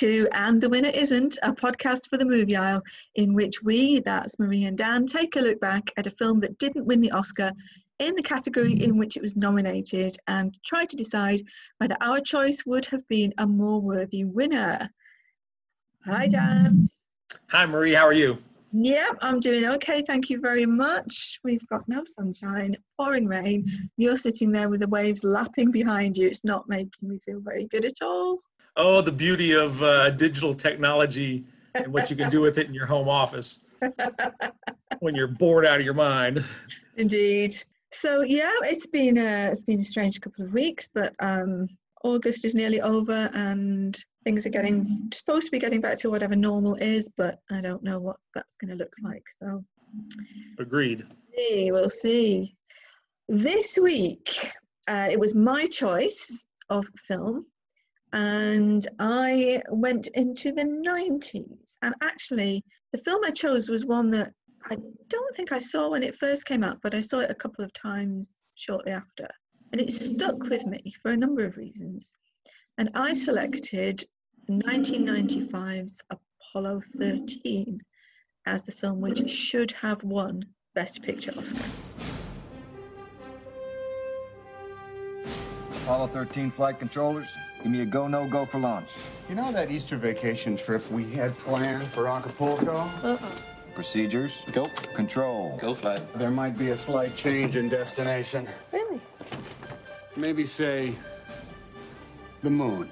to And the Winner Isn't, a podcast for the movie aisle, in which we, that's Marie and Dan, take a look back at a film that didn't win the Oscar in the category in which it was nominated and try to decide whether our choice would have been a more worthy winner. Hi, Dan. Hi, Marie. How are you? Yeah, I'm doing okay. Thank you very much. We've got no sunshine, pouring rain. You're sitting there with the waves lapping behind you. It's not making me feel very good at all. Oh, the beauty of uh, digital technology and what you can do with it in your home office when you're bored out of your mind. Indeed. So yeah, it's been a it's been a strange couple of weeks, but um, August is nearly over and things are getting supposed to be getting back to whatever normal is, but I don't know what that's going to look like. So agreed. See, we'll see. This week, uh, it was my choice of film and I went into the 90s. And actually, the film I chose was one that I don't think I saw when it first came out, but I saw it a couple of times shortly after. And it stuck with me for a number of reasons. And I selected 1995's Apollo 13 as the film which should have won Best Picture Oscar. Apollo 13 flight controllers, give me a go, no go for launch. You know that Easter vacation trip we had planned for Acapulco? Uh-uh. Procedures? Go. Control. Go flight. There might be a slight change in destination. Really? Maybe say the moon.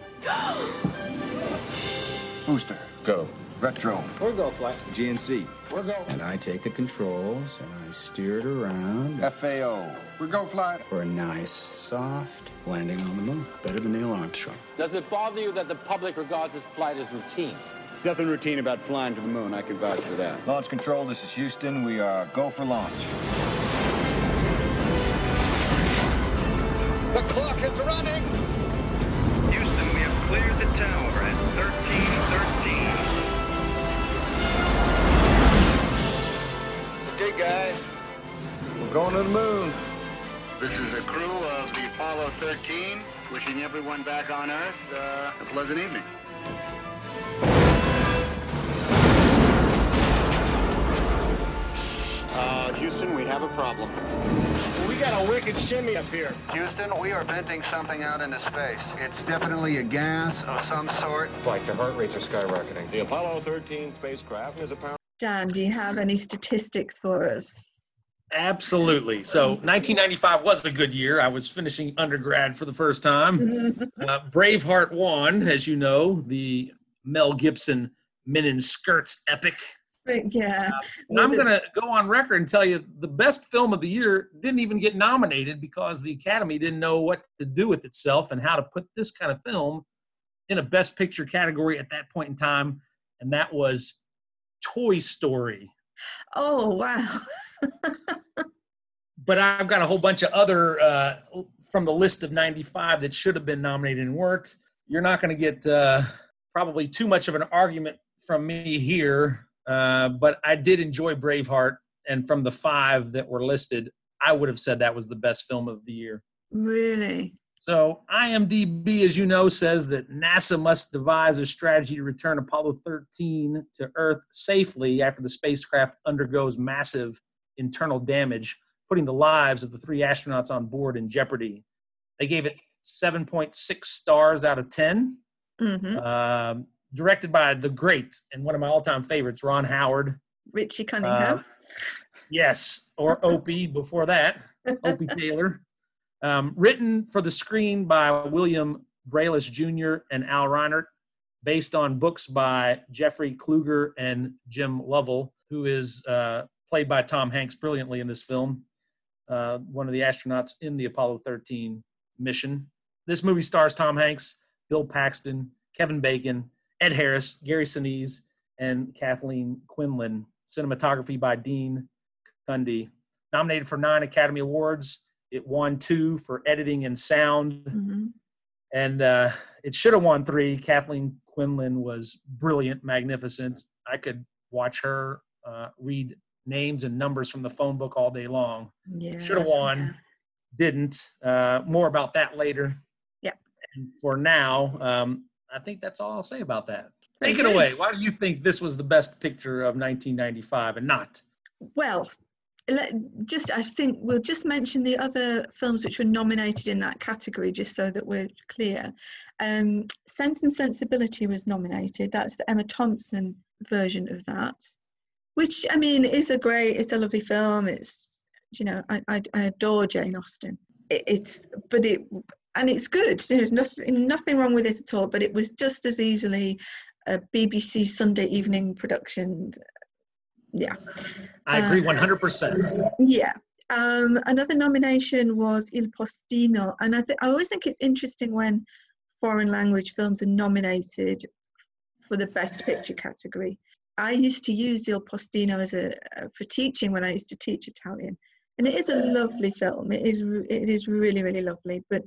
Booster. Go. Retro. Or go flight. GNC. We're go. And I take the controls and I steer it around FAO. We're go flight. for a nice, soft landing on the moon. Better than Neil Armstrong. Does it bother you that the public regards this flight as routine? There's nothing routine about flying to the moon. I can vouch for that. Launch control, this is Houston. We are go for launch. Going to the moon. This is the crew of the Apollo 13, wishing everyone back on Earth uh, a pleasant evening. Uh, Houston, we have a problem. We got a wicked shimmy up here. Houston, we are venting something out into space. It's definitely a gas of some sort. Flight, the heart rates are skyrocketing. The Apollo 13 spacecraft is apparently. Dan, do you have any statistics for us? Absolutely. So mm-hmm. 1995 was a good year. I was finishing undergrad for the first time. Mm-hmm. Uh, Braveheart won, as you know, the Mel Gibson Men in Skirts epic. Yeah. Uh, and I'm going to go on record and tell you the best film of the year didn't even get nominated because the Academy didn't know what to do with itself and how to put this kind of film in a Best Picture category at that point in time. And that was Toy Story. Oh, wow. but I've got a whole bunch of other uh, from the list of 95 that should have been nominated and weren't. You're not going to get uh, probably too much of an argument from me here, uh, but I did enjoy Braveheart. And from the five that were listed, I would have said that was the best film of the year. Really? So, IMDb, as you know, says that NASA must devise a strategy to return Apollo 13 to Earth safely after the spacecraft undergoes massive internal damage, putting the lives of the three astronauts on board in jeopardy. They gave it 7.6 stars out of 10. Mm-hmm. Um, directed by the great and one of my all-time favorites, Ron Howard. Richie Cunningham. Uh, yes, or Opie before that, Opie Taylor. Um, written for the screen by William Broyles Jr. and Al Reinert, based on books by Jeffrey Kluger and Jim Lovell, who is uh, played by Tom Hanks brilliantly in this film, uh, one of the astronauts in the Apollo 13 mission. This movie stars Tom Hanks, Bill Paxton, Kevin Bacon, Ed Harris, Gary Sinise, and Kathleen Quinlan. Cinematography by Dean Cundey. Nominated for nine Academy Awards. It won two for editing and sound. Mm-hmm. And uh, it should have won three. Kathleen Quinlan was brilliant, magnificent. I could watch her uh, read names and numbers from the phone book all day long. Yeah. Should have won, didn't. Uh, more about that later. Yeah. And for now, um, I think that's all I'll say about that. Take it away. Why do you think this was the best picture of 1995 and not? Well, just I think we'll just mention the other films which were nominated in that category, just so that we're clear. Um, Sense and Sensibility was nominated. That's the Emma Thompson version of that, which I mean is a great, it's a lovely film. It's you know I I, I adore Jane Austen. It, it's but it and it's good. There's nothing nothing wrong with it at all. But it was just as easily a BBC Sunday evening production. Yeah, I agree 100%. yeah. Um, another nomination was Il Postino, and I, th- I always think it's interesting when foreign language films are nominated for the best picture category. I used to use Il Postino as a for teaching when I used to teach Italian, and it is a lovely film. It is it is really really lovely, but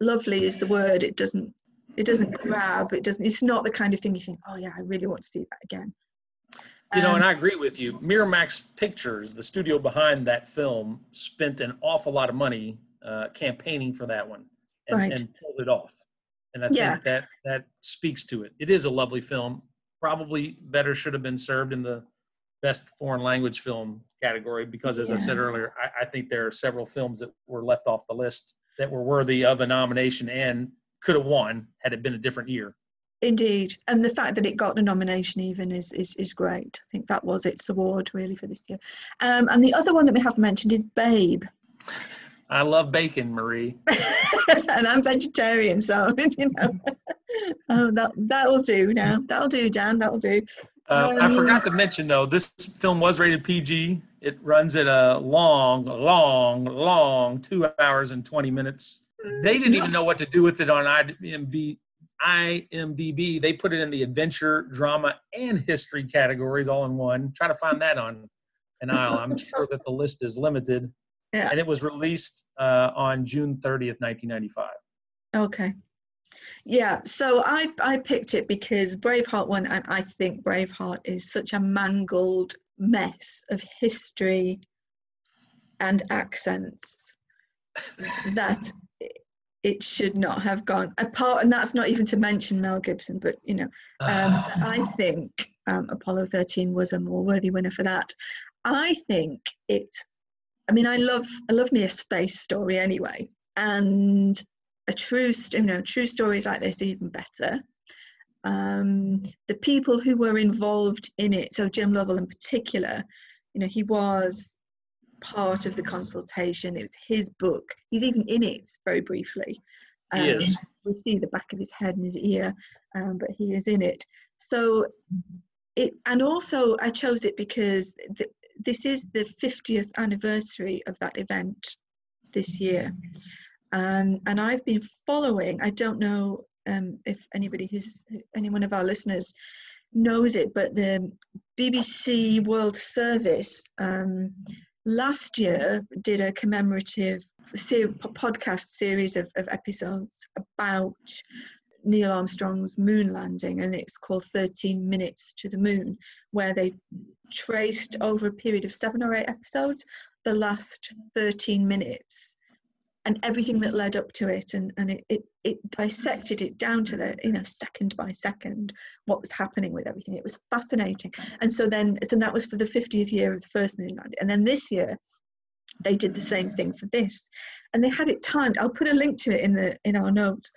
lovely is the word. It doesn't it doesn't grab. It doesn't. It's not the kind of thing you think, oh yeah, I really want to see that again. You know, Um, and I agree with you. Miramax Pictures, the studio behind that film, spent an awful lot of money uh, campaigning for that one and, Right. and pulled it off. And I Yeah. think that that speaks to it. It is a lovely film. Probably better should have been served in the best foreign language film category because, as I said earlier, I, I think there are several films that were left off the list that were worthy of a nomination and could have won had it been a different year. Indeed, and the fact that it got the nomination even is is, is great. I think that was its award really for this year. Um, and the other one that we haven't mentioned is Babe, I love bacon, Marie. and I'm vegetarian, so you know, oh, that that'll do now. That'll do, Dan. That'll do. Uh, I Um, forgot to mention though, this film was rated PG. It runs at a long, long, long two hours and twenty minutes. They didn't even know what to do with it on IMDb. IMDb. They put it in the adventure, drama, and history categories all in one. Try to find that on an aisle. I'm sure that the list is limited. Yeah. And it was released uh, on June 30th, 1995. Okay. Yeah, so I I picked it because Braveheart won, and I think Braveheart is such a mangled mess of history and accents that it- should not have gone apart. And that's not even to mention Mel Gibson, but you know, um, I think um, Apollo 13 was a more worthy winner for that. I think it. I mean, I love I love me a space story anyway, and a true, st- you know, true stories like this are even better. Um, the people who were involved in it, so Jim Lovell in particular, you know, he was part of the consultation. It was his book. He's even in it very briefly. Um, He is. We see the back of his head and his ear, um, but he is in it. So it, and also I chose it because th- this is the 50th anniversary of that event this year. Um, and I've been following, I don't know um, if anybody who's, any one of our listeners knows it, but the BBC World Service um, last year did a commemorative ser- podcast series of, of episodes about Neil Armstrong's moon landing, and it's called 13 Minutes to the Moon, where they traced over a period of seven or eight episodes the last 13 minutes and everything that led up to it and, and it, it, it dissected it down to the you know second by second what was happening with everything. It was fascinating. And so then so that was for the 50th year of the first moon landing and then this year they did the same thing for this. And they had it timed. I'll put a link to it in the in our notes.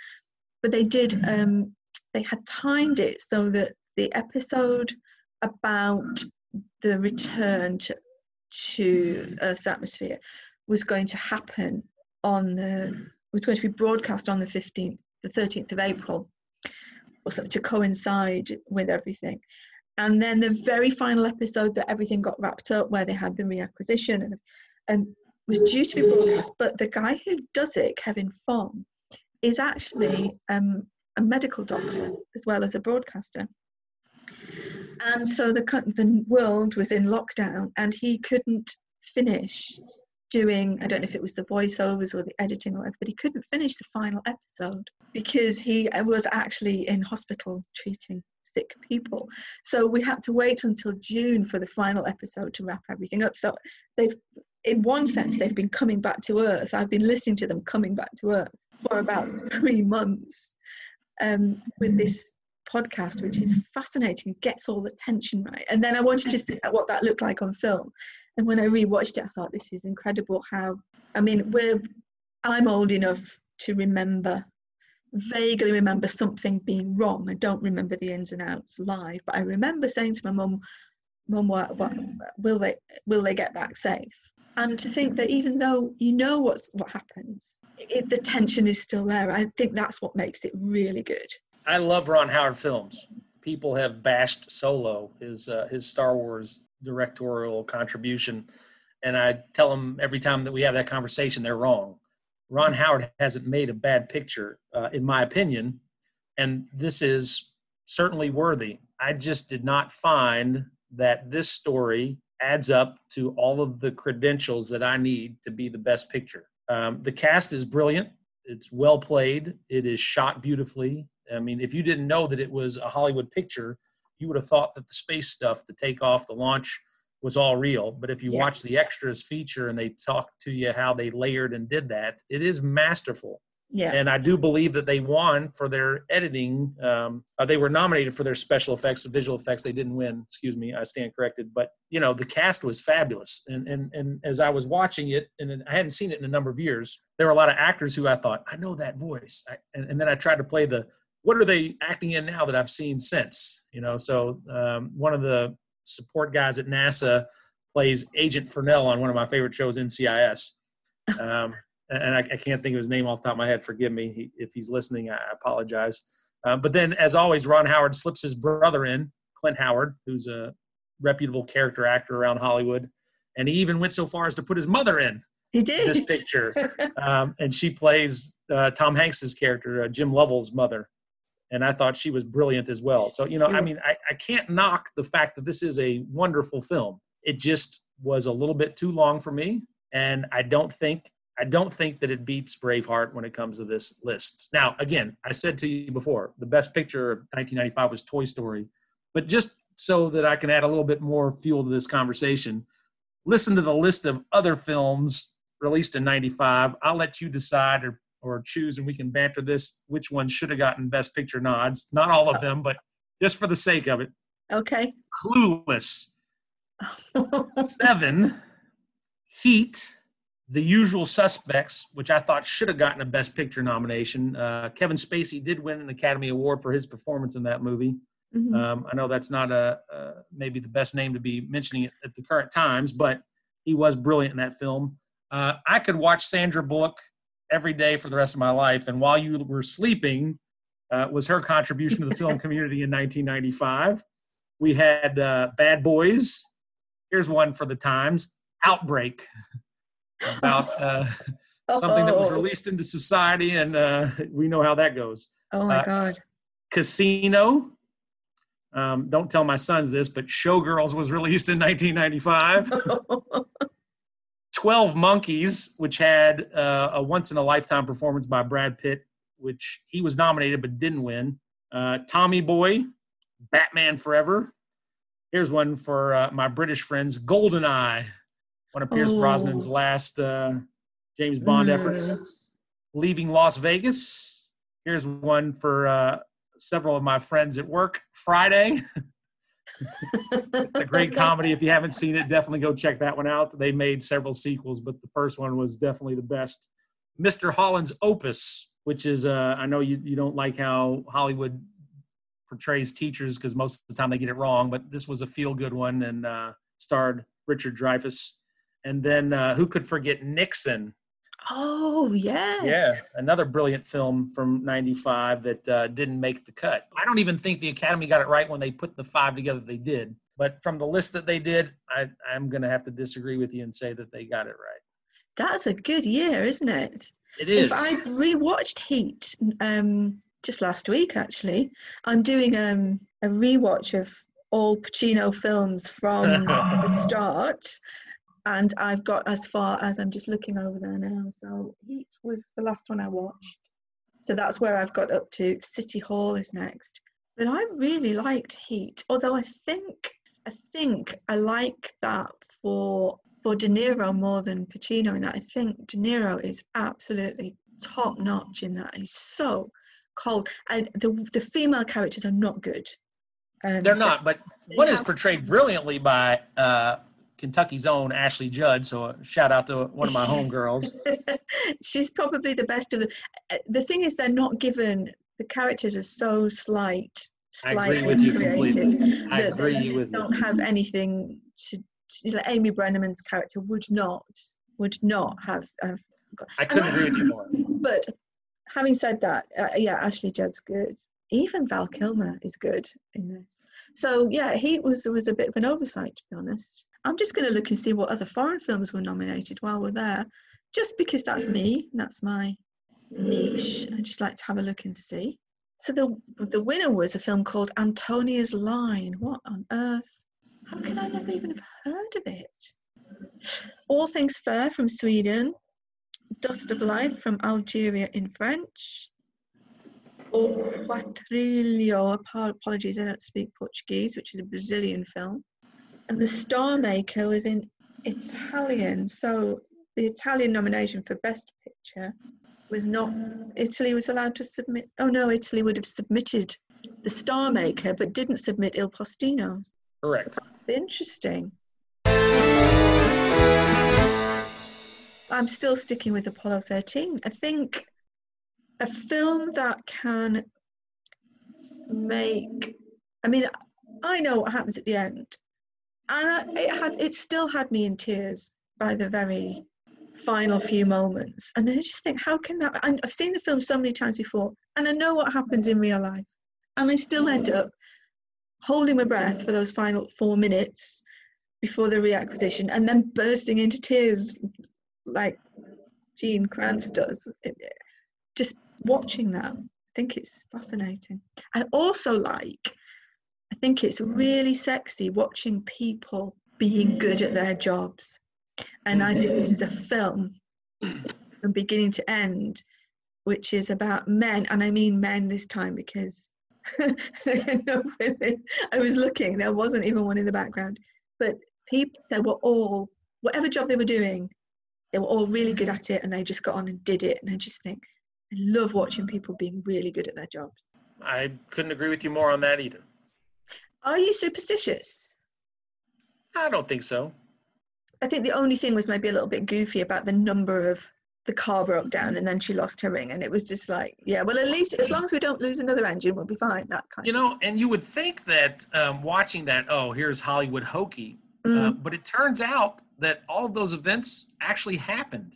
But they did um they had timed it so that the episode about the return to, to earth's atmosphere was going to happen on the was going to be broadcast on the 15th the 13th of april. Or so to coincide with everything. And then the very final episode that everything got wrapped up where they had the reacquisition and and was due to be broadcast but the guy who does it kevin fong is actually um, a medical doctor as well as a broadcaster. And so the the world was in lockdown and he couldn't finish doing i don't know if it was the voiceovers or the editing or whatever but he couldn't finish the final episode because he uh, was actually in hospital treating sick people so we had to wait until june for the final episode to wrap everything up so they've in one sense they've been coming back to earth i've been listening to them coming back to earth for about three months um, with this podcast, which is fascinating, gets all the tension right. And then I wanted to see what that looked like on film. And when I rewatched it, I thought this is incredible. How I mean, we're I'm old enough to remember vaguely remember something being wrong. I don't remember the ins and outs live, but I remember saying to my mum, "Mum, what, what will they will they get back safe?" And to think that even though you know what's what happens, it, the tension is still there. I think that's what makes it really good. I love Ron Howard films. People have bashed Solo, his uh, his Star Wars directorial contribution, and I tell them every time that we have that conversation, they're wrong. Ron Howard hasn't made a bad picture, uh, in my opinion, and this is certainly worthy. I just did not find that this story adds up to all of the credentials that I need to be the best picture. Um, the cast is brilliant. It's well played. It is shot beautifully. I mean, if you didn't know that it was a Hollywood picture, you would have thought that the space stuff, the takeoff, the launch, was all real. But if you yeah. watch the extras feature and they talk to you how they layered and did that, it is masterful. Yeah. And I do believe that they won for their editing. Um, uh, they were nominated for their special effects, visual effects. They didn't win. Excuse me, I stand corrected. But you know, the cast was fabulous. And and and as I was watching it, and I hadn't seen it in a number of years, there were a lot of actors who I thought I know that voice. I, and, and then I tried to play the what are they acting in now that I've seen since? You know, so um, one of the support guys at NASA plays Agent Fornell on one of my favorite shows, NCIS. Um, and I, I, can't think of his name off the top of my head. Forgive me he, if he's listening. I apologize. Uh, but then, as always, Ron Howard slips his brother in, Clint Howard, who's a reputable character actor around Hollywood, and he even went so far as to put his mother in. He did this picture, um, and she plays uh, Tom Hanks's character, uh, Jim Lovell's mother, and I thought she was brilliant as well. So you know, I mean, I, I can't knock the fact that this is a wonderful film. It just was a little bit too long for me, and I don't think I don't think that it beats Braveheart when it comes to this list. Now, again, I said to you before, the best picture of 1995 was Toy Story, but just so that I can add a little bit more fuel to this conversation, listen to the list of other films released in 95. I'll let you decide or, or choose, and we can banter this which one should have gotten Best Picture nods. Not all of them, but just for the sake of it. Okay. Clueless. Seven. Heat the Usual Suspects, which I thought should have gotten a Best Picture nomination. Uh, Kevin Spacey did win an Academy Award for his performance in that movie. Mm-hmm. Um, I know that's not a, maybe the best name to be mentioning it at the current times, but he was brilliant in that film. Uh, I could watch Sandra Bullock every day for the rest of my life, and while you were sleeping, uh, was her contribution to the film community in 1995. We had uh, Bad Boys. Here's one for the times. Outbreak. about uh, something that was oh. released into society, and uh, we know how that goes. Oh my uh, God. Casino. Um, don't tell my sons this, but Showgirls was released in 1995. 12 Monkeys, which had uh, a once in a lifetime performance by Brad Pitt, which he was nominated but didn't win. Uh, Tommy Boy, Batman Forever. Here's one for uh, my British friends Goldeneye one of Pierce oh. Brosnan's last uh, James Bond mm. efforts. Leaving Las Vegas. Here's one for uh, several of my friends at work. Friday. a great comedy. If you haven't seen it, definitely go check that one out. They made several sequels, but the first one was definitely the best. Mr. Holland's Opus, which is uh, I know you, you don't like how Hollywood portrays teachers because most of the time they get it wrong, but this was a feel good one and uh, starred Richard Dreyfuss. And then uh, who could forget Nixon? Oh, yeah. Yeah, another brilliant film from 95 that uh, didn't make the cut. I don't even think the Academy got it right when they put the five together they did. But from the list that they did, I, I'm going to have to disagree with you and say that they got it right. That's a good year, isn't it? It is. If I rewatched Heat um, just last week, actually, I'm doing um, a rewatch of all Pacino films from the start and I've got as far as I'm just looking over there now. So Heat was the last one I watched. So that's where I've got up to. City Hall is next. But I really liked Heat, although I think I think I like that for for De Niro more than Pacino in that. I think De Niro is absolutely top notch in that. He's so cold. And the the female characters are not good. Um, They're not, but one is portrayed brilliantly by uh, Kentucky's own Ashley Judd. So shout out to one of my homegirls. She's probably the best of the. uh, The thing is, they're not given. The characters are so slight. I agree with you completely. I agree they with you. don't have anything to. to like Amy Brenneman's character would not would not have. have got, I couldn't agree with you more. But having said that, uh, yeah, Ashley Judd's good. Even Val Kilmer is good in this. So yeah, he was was a bit of an oversight to be honest. I'm just going to look and see what other foreign films were nominated while we're there, just because that's me, that's my niche. I just like to have a look and see. So the the winner was a film called Antonia's Line. What on earth? How can I never even have heard of it? All Things Fair from Sweden, Dust of Life from Algeria in French, O Quatrilho, apologies, I don't speak Portuguese, which is a Brazilian film. And The Star Maker was in Italian. So the Italian nomination for Best Picture was not, Italy was allowed to submit, oh no, Italy would have submitted The Star Maker, but didn't submit Il Postino. Correct. Interesting. I'm still sticking with Apollo 13. I think a film that can make, I mean, I know what happens at the end, and it had, it still had me in tears by the very final few moments. And I just think, how can that? and I've seen the film so many times before, and I know what happens in real life, and I still end up holding my breath for those final four minutes before the reacquisition and then bursting into tears like Gene Kranz does. Just watching that, I think it's fascinating. I also like, I think it's really sexy watching people being good at their jobs. And I think this is a mm-hmm. film from beginning to end, which is about men, and I mean men this time because there are no women. I was looking, there wasn't even one in the background. But people, they were all, whatever job they were doing, they were all really good at it and they just got on and did it. And I just think, I love watching people being really good at their jobs. I couldn't agree with you more on that either. Are you superstitious? I don't think so. I think the only thing was maybe a little bit goofy about the number of the car broke down and then she lost her ring. And it was just like, yeah, well, at least as long as we don't lose another engine, we'll be fine. That kind You know, and you would think that um, watching that, oh, here's Hollywood hokey. Uh, but it turns out that all of those events actually happened,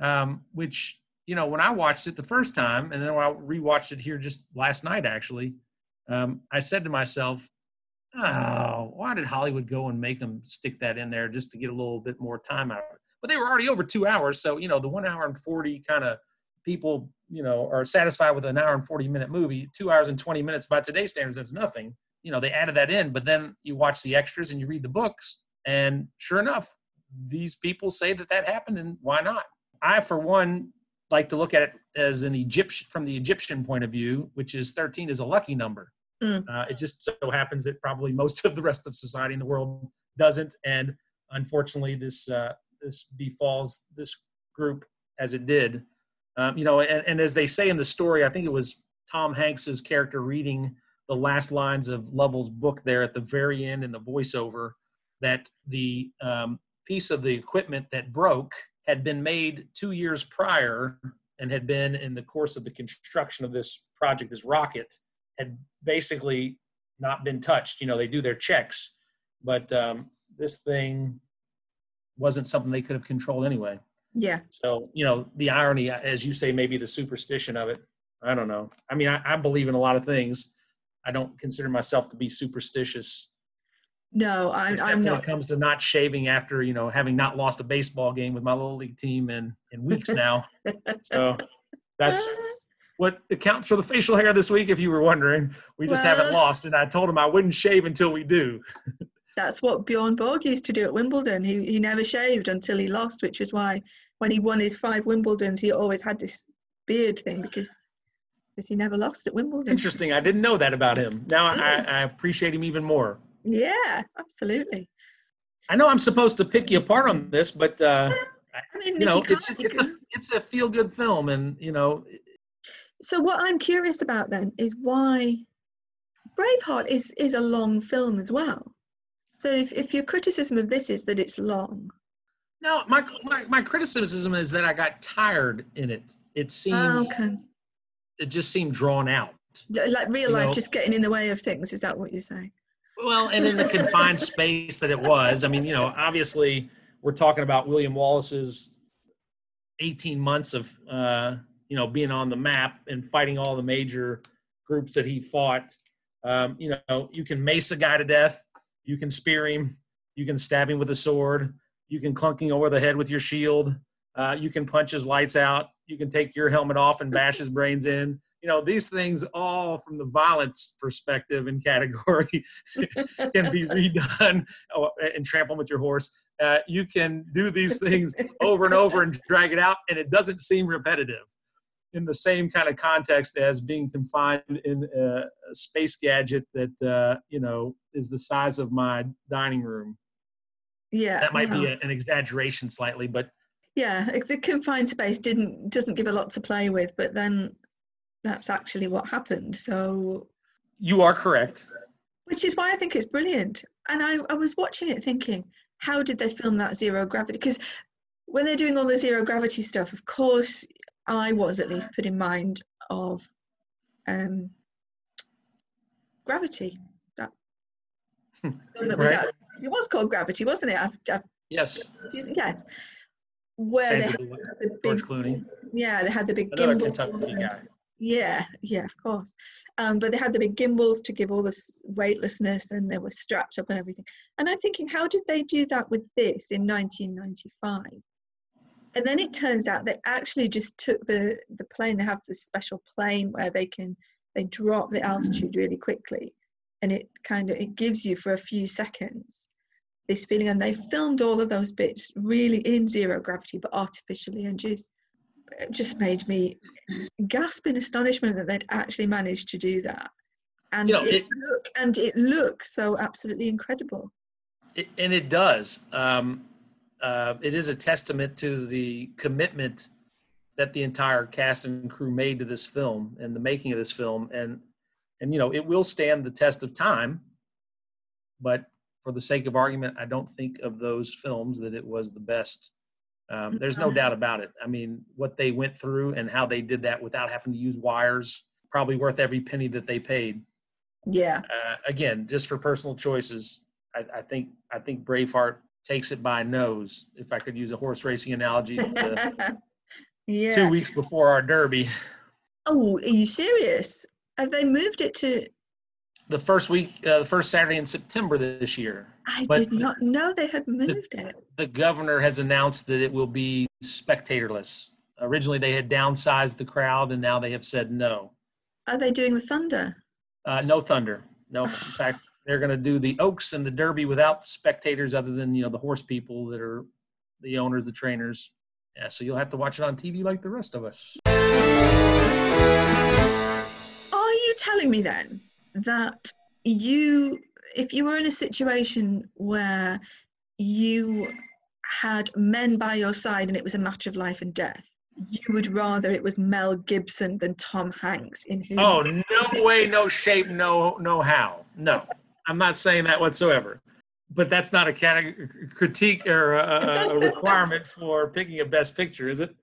um, which, you know, when I watched it the first time, and then I rewatched it here just last night, actually, um, I said to myself, oh, why did Hollywood go and make them stick that in there just to get a little bit more time out of it? But they were already over two hours. So, you know, the one hour and 40 kind of people, you know, are satisfied with an hour and 40 minute movie. Two hours and 20 minutes by today's standards, that's nothing. You know, they added that in, but then you watch the extras and you read the books. And sure enough, these people say that that happened, and why not? I, for one, like to look at it as an Egyptian from the Egyptian point of view, which is 13 is a lucky number. Mm. Uh, it just so happens that probably most of the rest of society in the world doesn't, and unfortunately, this uh, this befalls this group as it did. Um, you know, and, and as they say in the story, I think it was Tom Hanks's character reading the last lines of Lovell's book there at the very end in the voiceover that the um, piece of the equipment that broke had been made two years prior and had been in the course of the construction of this project, this rocket, had basically not been touched. You know, they do their checks, but um, this thing wasn't something they could have controlled anyway. Yeah. So, you know, the irony, as you say, maybe the superstition of it. I don't know. I mean, I, I believe in a lot of things. I don't consider myself to be superstitious. No, I, I'm when not. it comes to not shaving after, you know, having not lost a baseball game with my little league team in, in weeks now. so that's what accounts for the facial hair this week, if you were wondering. We just haven't lost. And I told him I wouldn't shave until we do. That's what Bjorn Borg used to do at Wimbledon. He he never shaved until he lost, which is why when he won his five Wimbledons, he always had this beard thing because because he never lost at Wimbledon. Interesting. I didn't know that about him. Now I, I appreciate him even more. Yeah, absolutely. I know I'm supposed to pick you apart on this, but uh, I mean, you know, you it's just, it's a it's a feel good film, and you know, So what I'm curious about then is why Braveheart is is a long film as well. So if, if your criticism of this is that it's long, No, my, my my criticism is that I got tired in it. It seemed ah, okay, it just seemed drawn out. like real life know- just getting in the way of things. Is that what you're saying? Well, and in the confined space that it was, I mean, you know, obviously we're talking about William Wallace's 18 months of, uh, you know, being on the map and fighting all the major groups that he fought. Um, you know, you can mace a guy to death, you can spear him, you can stab him with a sword, you can clunk him over the head with your shield, uh, you can punch his lights out, you can take your helmet off and bash his brains in. You know, these things all from the violence perspective and category can be redone. Oh, and trample with your horse. Uh, you can do these things over and over and drag it out, and it doesn't seem repetitive in the same kind of context as being confined in a, a space gadget that uh, you know is the size of my dining room. Yeah, That might be a, an exaggeration slightly, but yeah. The confined space didn't doesn't give a lot to play with, but then that's actually what happened. So you are correct. which is why I think it's brilliant. And I, I was watching it thinking, how did they film that zero gravity? Because when they're doing all the zero gravity stuff, of course, I was at least put in mind of um, gravity. That that was Right. out. It was called Gravity, wasn't it? I've, I've, Yes, yes. Where they had the George big, Clooney, yeah, they had the big another gimbals Kentucky and- guy. yeah, yeah, of course. Um, but they had the big gimbals to give all this weightlessness and they were strapped up and everything. And I'm thinking, how did they do that with this in 1995? And then it turns out they actually just took the, the plane, they have this special plane where they can, they drop the altitude really quickly. And it kind of, it gives you for a few seconds this feeling. And they filmed all of those bits really in zero gravity, but artificially and just, it just made me gasp in astonishment that they'd actually managed to do that. And You know, it, it- look and it looks so absolutely incredible. It, and it does. Um, uh, it is a testament to the commitment that the entire cast and crew made to this film and the making of this film, and and you know it will stand the test of time. But for the sake of argument, I don't think of those films that it was the best. Um, there's no doubt about it. I mean, what they went through and how they did that without having to use wires, probably worth every penny that they paid Yeah. uh, again, just for personal choices, I, I think I think Braveheart takes it by nose. If I could use a horse racing analogy, the yeah. two weeks before our Derby, Oh, are you serious? Have they moved it to? the first week, uh, the first Saturday in September this year. I But did not know they had moved it. The governor has announced that it will be spectatorless. Originally, they had downsized the crowd, and now they have said no, Are they doing the Thunder? uh, no thunder. No, in fact, they're going to do the Oaks and the Derby without spectators, other than you know the horse people that are the owners, the trainers. Yeah, so you'll have to watch it on TV like the rest of us. Are you telling me then that you, if you were in a situation where you had men by your side and it was a matter of life and death, you would rather it was Mel Gibson than Tom Hanks in who? Oh, no way, no shape, no, no how. No, I'm not saying that whatsoever. But that's not a cate- critique or a, a requirement for picking a best picture, is it?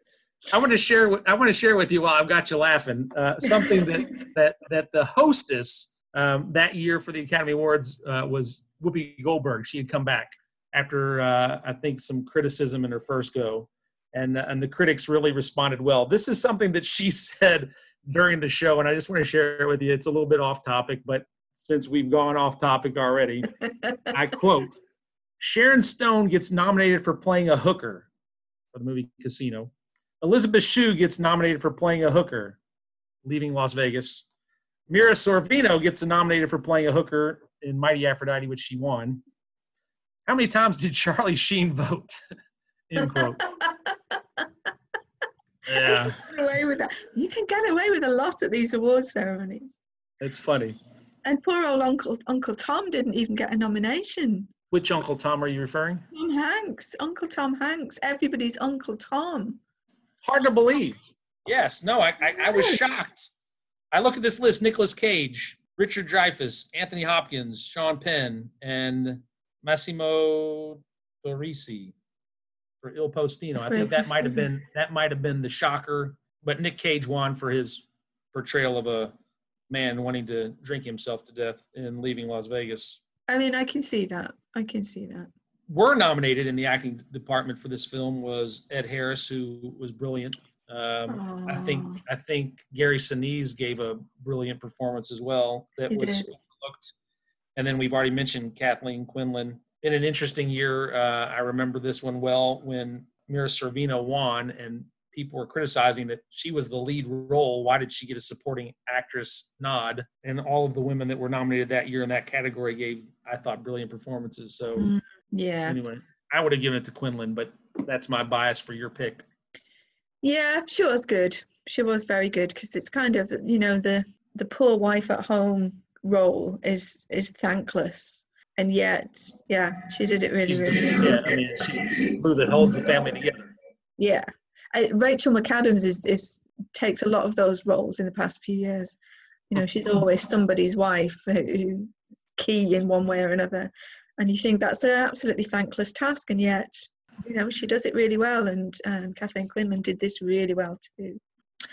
I want to share. with- I want to share with you while I've got you laughing uh, something that that that the hostess um, that year for the Academy Awards uh, was Whoopi Goldberg. She had come back after uh, I think some criticism in her first go, and and the critics really responded well. This is something that she said during the show, and I just want to share it with you. It's a little bit off topic, but since we've gone off topic already, I quote: Sharon Stone gets nominated for playing a hooker for the movie Casino. Elizabeth Shue gets nominated for playing a hooker, leaving Las Vegas. Mira Sorvino gets nominated for playing a hooker in Mighty Aphrodite, which she won. How many times did Charlie Sheen vote? End quote. Yeah, Get away with that. You can get away with a lot at these award ceremonies. it's funny. And poor old Uncle Uncle Tom didn't even get a nomination. Which Uncle Tom are you referring? Tom Hanks, Uncle Tom Hanks, everybody's Uncle Tom. Hard to believe. Yes, no, I, I, I was shocked. I look at this list: Nicolas Cage, Richard Dreyfuss, Anthony Hopkins, Sean Penn, and Massimo Troisi for Il Postino. I think that might have been that might have been the shocker, but Nick Cage won for his portrayal of a man wanting to drink himself to death and leaving Las Vegas. I mean, I can see that. I can see that. Were nominated in the acting department for this film was Ed Harris, who was brilliant. Um, I think I think Gary Sinise gave a brilliant performance as well. That He was overlooked. And then we've already mentioned Kathleen Quinlan. In an interesting year, uh, I remember this one well when Mira Sorvino won, and people were criticizing that she was the lead role. Why did she get a supporting actress nod? And all of the women that were nominated that year in that category gave, I thought, brilliant performances. So Mm, Yeah. anyway, I would have given it to Quinlan, but that's my bias for your pick. Yeah, she was good. She was very good because it's kind of you know the the poor wife at home role is is thankless, and yet yeah, she did it really She's the, really well. yeah, I mean, she glue that holds the family together. Yeah, Rachel McAdams is is takes a lot of those roles in the past few years. You know, she's always somebody's wife who's key in one way or another, and you think that's an absolutely thankless task, and yet you know she does it really well. And and Kathleen Quinlan did this really well too.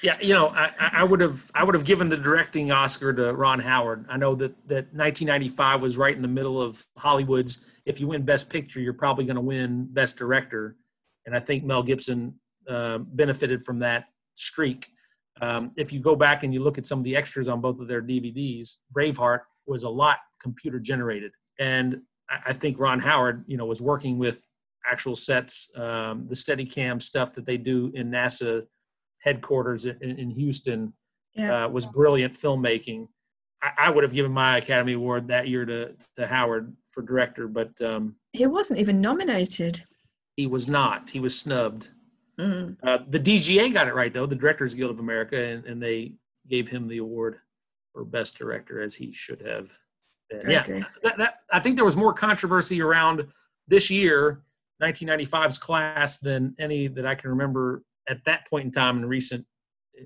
Yeah, you know, I I would have I would have given the directing Oscar to Ron Howard. I know that that 1995 was right in the middle of Hollywood's. If you win Best Picture, you're probably going to win Best Director, and I think Mel Gibson uh, benefited from that streak. Um, if you go back and you look at some of the extras on both of their DVDs, Braveheart was a lot computer generated, and I, I think Ron Howard, you know, was working with actual sets, um, the Steadicam stuff that they do in NASA headquarters in, in Houston Yeah. uh, was brilliant filmmaking. I, I would have given my Academy Award that year to, to Howard for director, but um, He wasn't even nominated. he was not. He was snubbed. Mm. Uh, the DGA got it right though, the Directors Guild of America, and, and they gave him the award for best director as he should have. been. Very yeah, that, that, I think there was more controversy around this year, 1995's class, than any that I can remember at that point in time in recent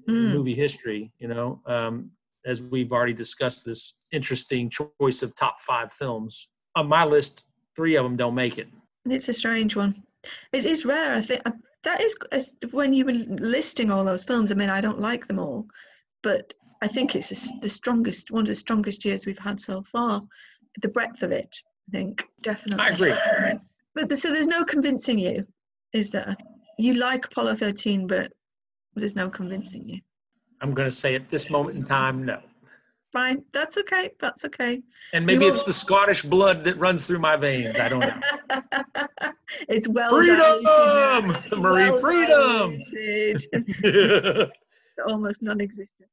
Mm. movie history. You know, um, as we've already discussed, this interesting choice of top five films on my list. Three of them don't make it. It's a strange one. It is rare. I think uh, that is when you were listing all those films. I mean, I don't like them all, but I think it's the strongest, one of the strongest years we've had so far. The breadth of it, I think, definitely. I agree. But the, so there's no convincing you, is there? You like Apollo 13, but there's no convincing you. I'm going to say at this moment in time, no. Fine, that's okay. That's okay. And maybe it's the Scottish blood that runs through my veins. I don't know. it's well Freedom! diluted. Marie, Well freedom! diluted. almost non-existent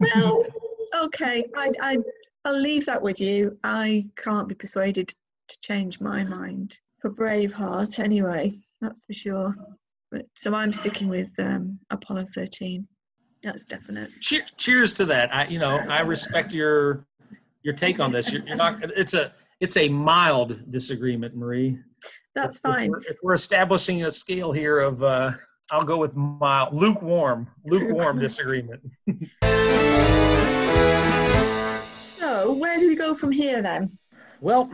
now. Well, okay, I, I, I'll leave that with you. I can't be persuaded to change my mind for Braveheart, anyway. That's for sure. But so I'm sticking with um, Apollo 13. That's definite. Cheer, cheers to that. I, you know, I respect your your take on this. You're, you're not. It's a it's a mild disagreement, Marie. That's If fine. we're, if we're establishing a scale here of, uh, I'll go with mild, lukewarm, lukewarm disagreement. So where do we go from here then? Well,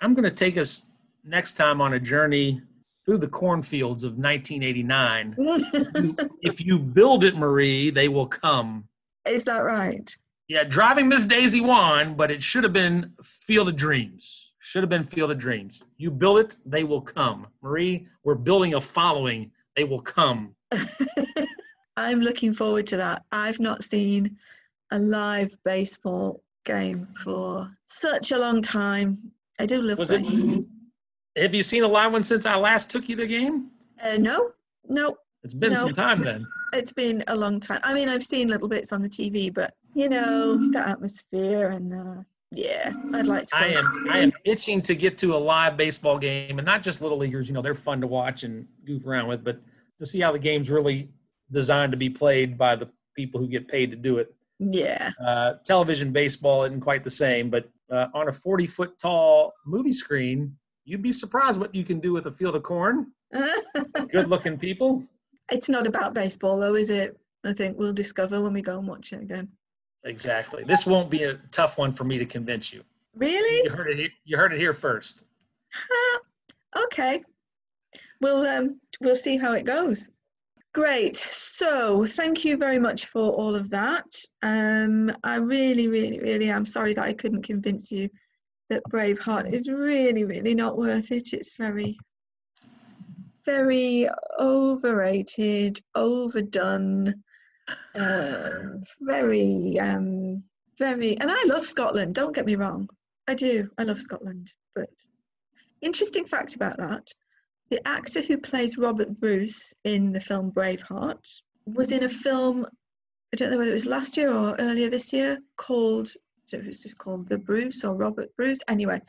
I'm going to take us next time on a journey through the cornfields of 1989. You- if you build it, Marie, they will come. Is that right? Yeah, driving Miss Daisy won, but it should have been Field of Dreams. Should have been Field of Dreams. You build it, they will come. Marie, we're building a following. They will come. I'm looking forward to that. I've not seen a live baseball game for such a long time. I do love Was it? Have you seen a live one since I last took you to the game? Uh, no, no, It's been No. some time then. it's been a long time. I mean, I've seen little bits on the TV, but you know, the atmosphere and uh, yeah, I'd like to. I am I am itching to get to a live baseball game, and not just little leaguers. You know, they're fun to watch and goof around with, but to see how the game's really designed to be played by the people who get paid to do it. Yeah, Uh, television baseball isn't quite the same, but uh, on a 40 foot tall movie screen, you'd be surprised what you can do with a field of corn. Good looking people. it's not about baseball though, is it? I think we'll discover when we go and watch it again. Exactly. This won't be a tough one for me to convince you. Really? You heard it. he- You heard it here first. okay. We'll um we'll see how it goes. Great. So thank you very much for all of that. Um, I really, really, really am sorry that I couldn't convince you that Braveheart is really, really not worth it. It's very, very overrated, overdone, uh, very, um, very. And I love Scotland. Don't get me wrong. I do. I love Scotland. But interesting fact about that the actor who plays Robert Bruce in the film Braveheart was in a film, I don't know whether it was last year or earlier this year, called, I don't know if it was just called The Bruce or Robert Bruce. Anyway,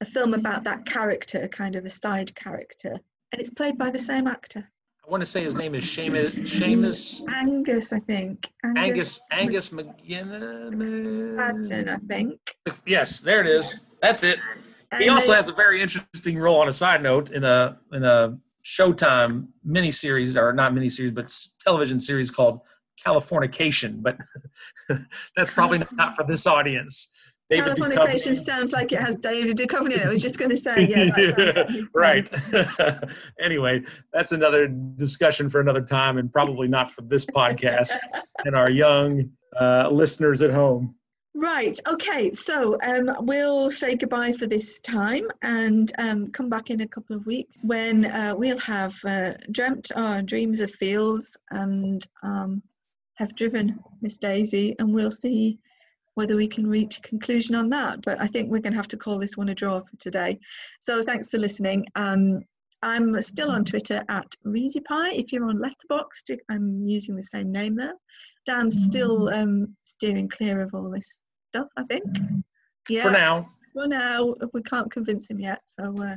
a film about that character, kind of a side character. And it's played by the same actor. I want to say his name is Seamus. Seamus Angus, I think. Angus Angus McGinnis. Patton, I think. Yes, there it is. That's it. He also they- has a very interesting role on a side note in a in a Showtime miniseries or not miniseries but television series called Californication. But that's probably not for this audience. David Californication Duchovny. sounds like it has David Duchovny in it. I was just going to say, yeah, that sounds like he's right. anyway, that's another discussion for another time, and probably not for this podcast and our young uh, listeners at home. Right. Okay. So um, we'll say goodbye for this time and um, come back in a couple of weeks when uh, we'll have uh, dreamt our dreams of fields and um, have driven Miss Daisy, and we'll see whether we can reach a conclusion on that. But I think we're going to have to call this one a draw for today. So thanks for listening. Um, I'm still on Twitter at ReezyPie. If you're on Letterboxd, I'm using the same name there. Dan's still um, steering clear of all this stuff, I think. Yeah. For now, For now, we can't convince him yet. So, uh,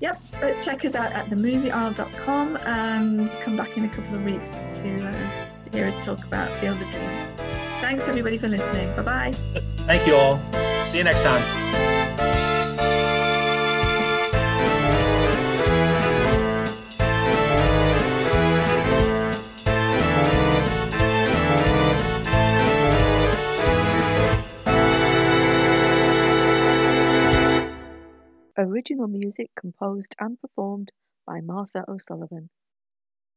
yep. But check us out at themovieisle.com and come back in a couple of weeks to, uh, to hear us talk about Field of Dreams. Thanks everybody for listening. Bye bye. thank you all. See you next time. Original music composed and performed by Martha O'Sullivan.